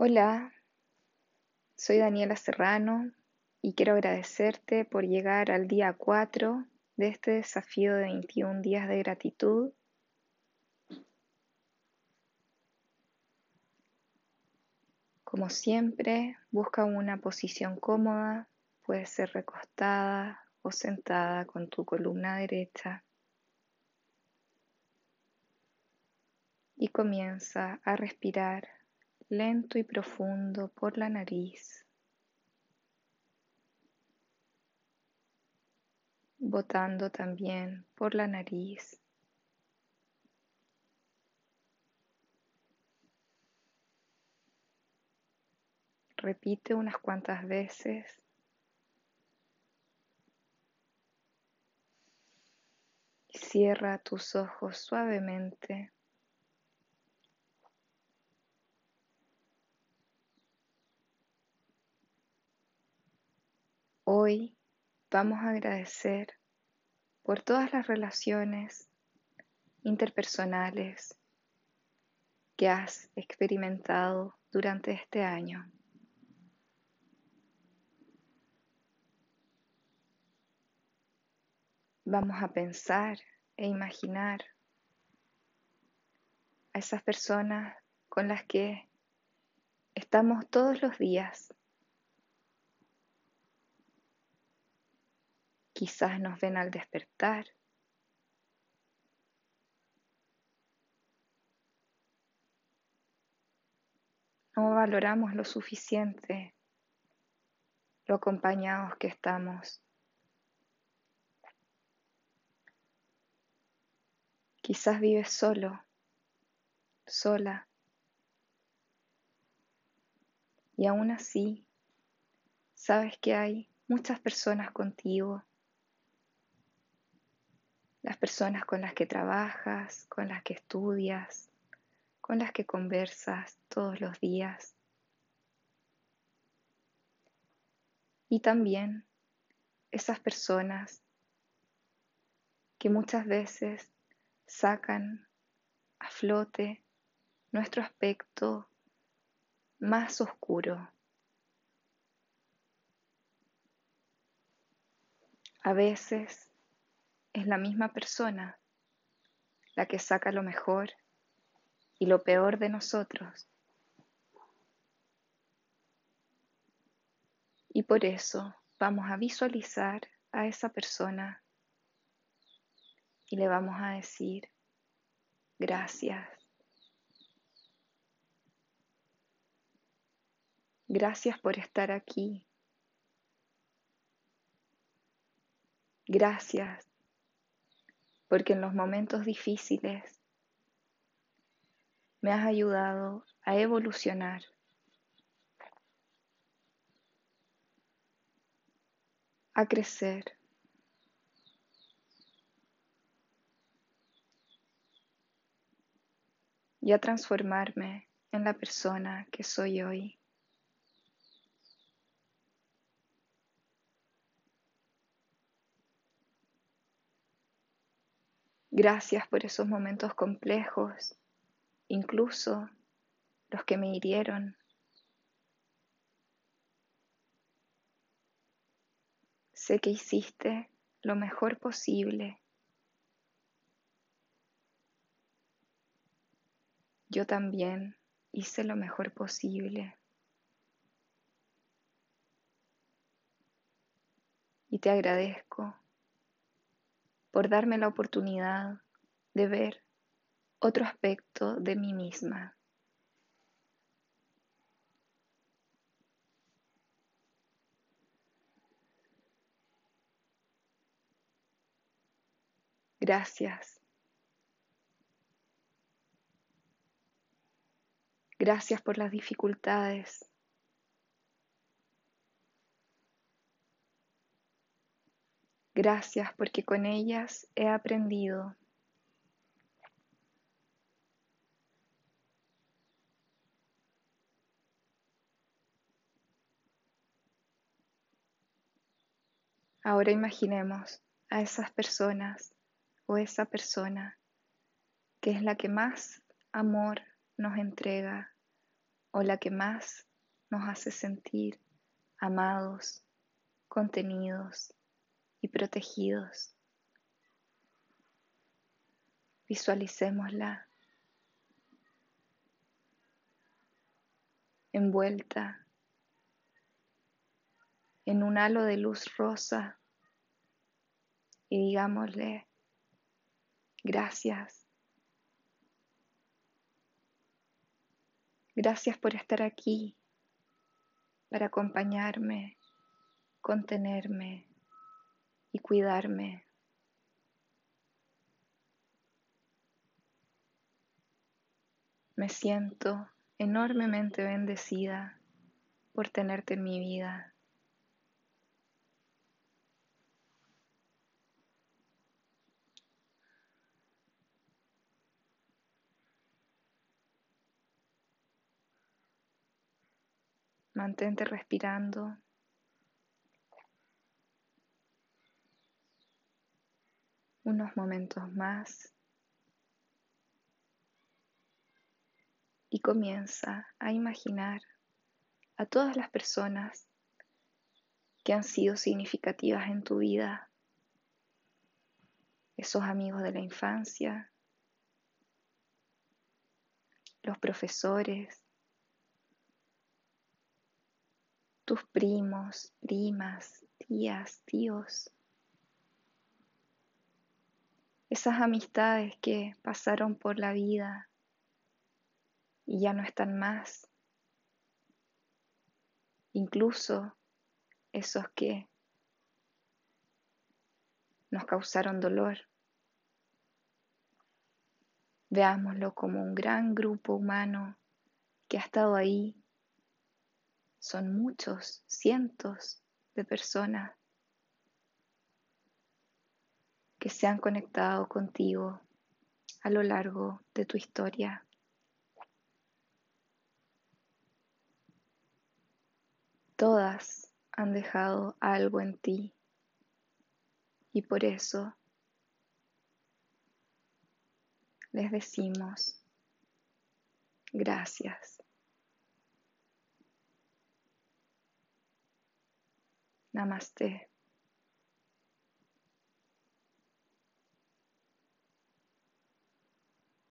Hola, soy Daniela Serrano y quiero agradecerte por llegar al día 4 de este desafío de 21 días de gratitud. Como siempre, busca una posición cómoda, puede ser recostada o sentada con tu columna derecha. Y comienza a respirar lento y profundo por la nariz, botando también por la nariz. Repite unas cuantas veces. Cierra tus ojos suavemente. Hoy vamos a agradecer por todas las relaciones interpersonales que has experimentado durante este año. Vamos a pensar e imaginar a esas personas con las que estamos todos los días Quizás nos ven al despertar. No valoramos lo suficiente lo acompañados que estamos. Quizás vives solo, sola. Y aún así, sabes que hay muchas personas contigo las personas con las que trabajas, con las que estudias, con las que conversas todos los días. Y también esas personas que muchas veces sacan a flote nuestro aspecto más oscuro. A veces es la misma persona la que saca lo mejor y lo peor de nosotros. Y por eso vamos a visualizar a esa persona y le vamos a decir gracias. Gracias por estar aquí. Gracias porque en los momentos difíciles me has ayudado a evolucionar. a crecer. y a transformarme en la persona que soy hoy. Gracias por esos momentos complejos, incluso los que me hirieron. Sé que hiciste lo mejor posible. Yo también hice lo mejor posible. Y te agradezco por darme la oportunidad de ver otro aspecto de mí misma. Gracias. Gracias por las dificultades. Gracias porque con ellas he aprendido. Ahora imaginemos a esas personas o esa persona que es la que más amor nos entrega o la que más nos hace sentir amados, contenidos y protegidos. Visualicémosla envuelta en un halo de luz rosa y digámosle gracias. Gracias por estar aquí para acompañarme, contenerme y cuidarme. Me siento enormemente bendecida por tenerte en mi vida. Mantente respirando. Unos momentos más. Y comienza a imaginar a todas las personas que han sido significativas en tu vida. Esos amigos de la infancia, los profesores, tus primos, primas, tías, tíos. Esas amistades que pasaron por la vida y ya no están más. Incluso esos que nos causaron dolor. Veámoslo como un gran grupo humano que ha estado ahí son muchos, cientos de personas que se han conectado contigo a lo largo de tu historia. Todas han dejado algo en ti y por eso les decimos gracias. Namaste.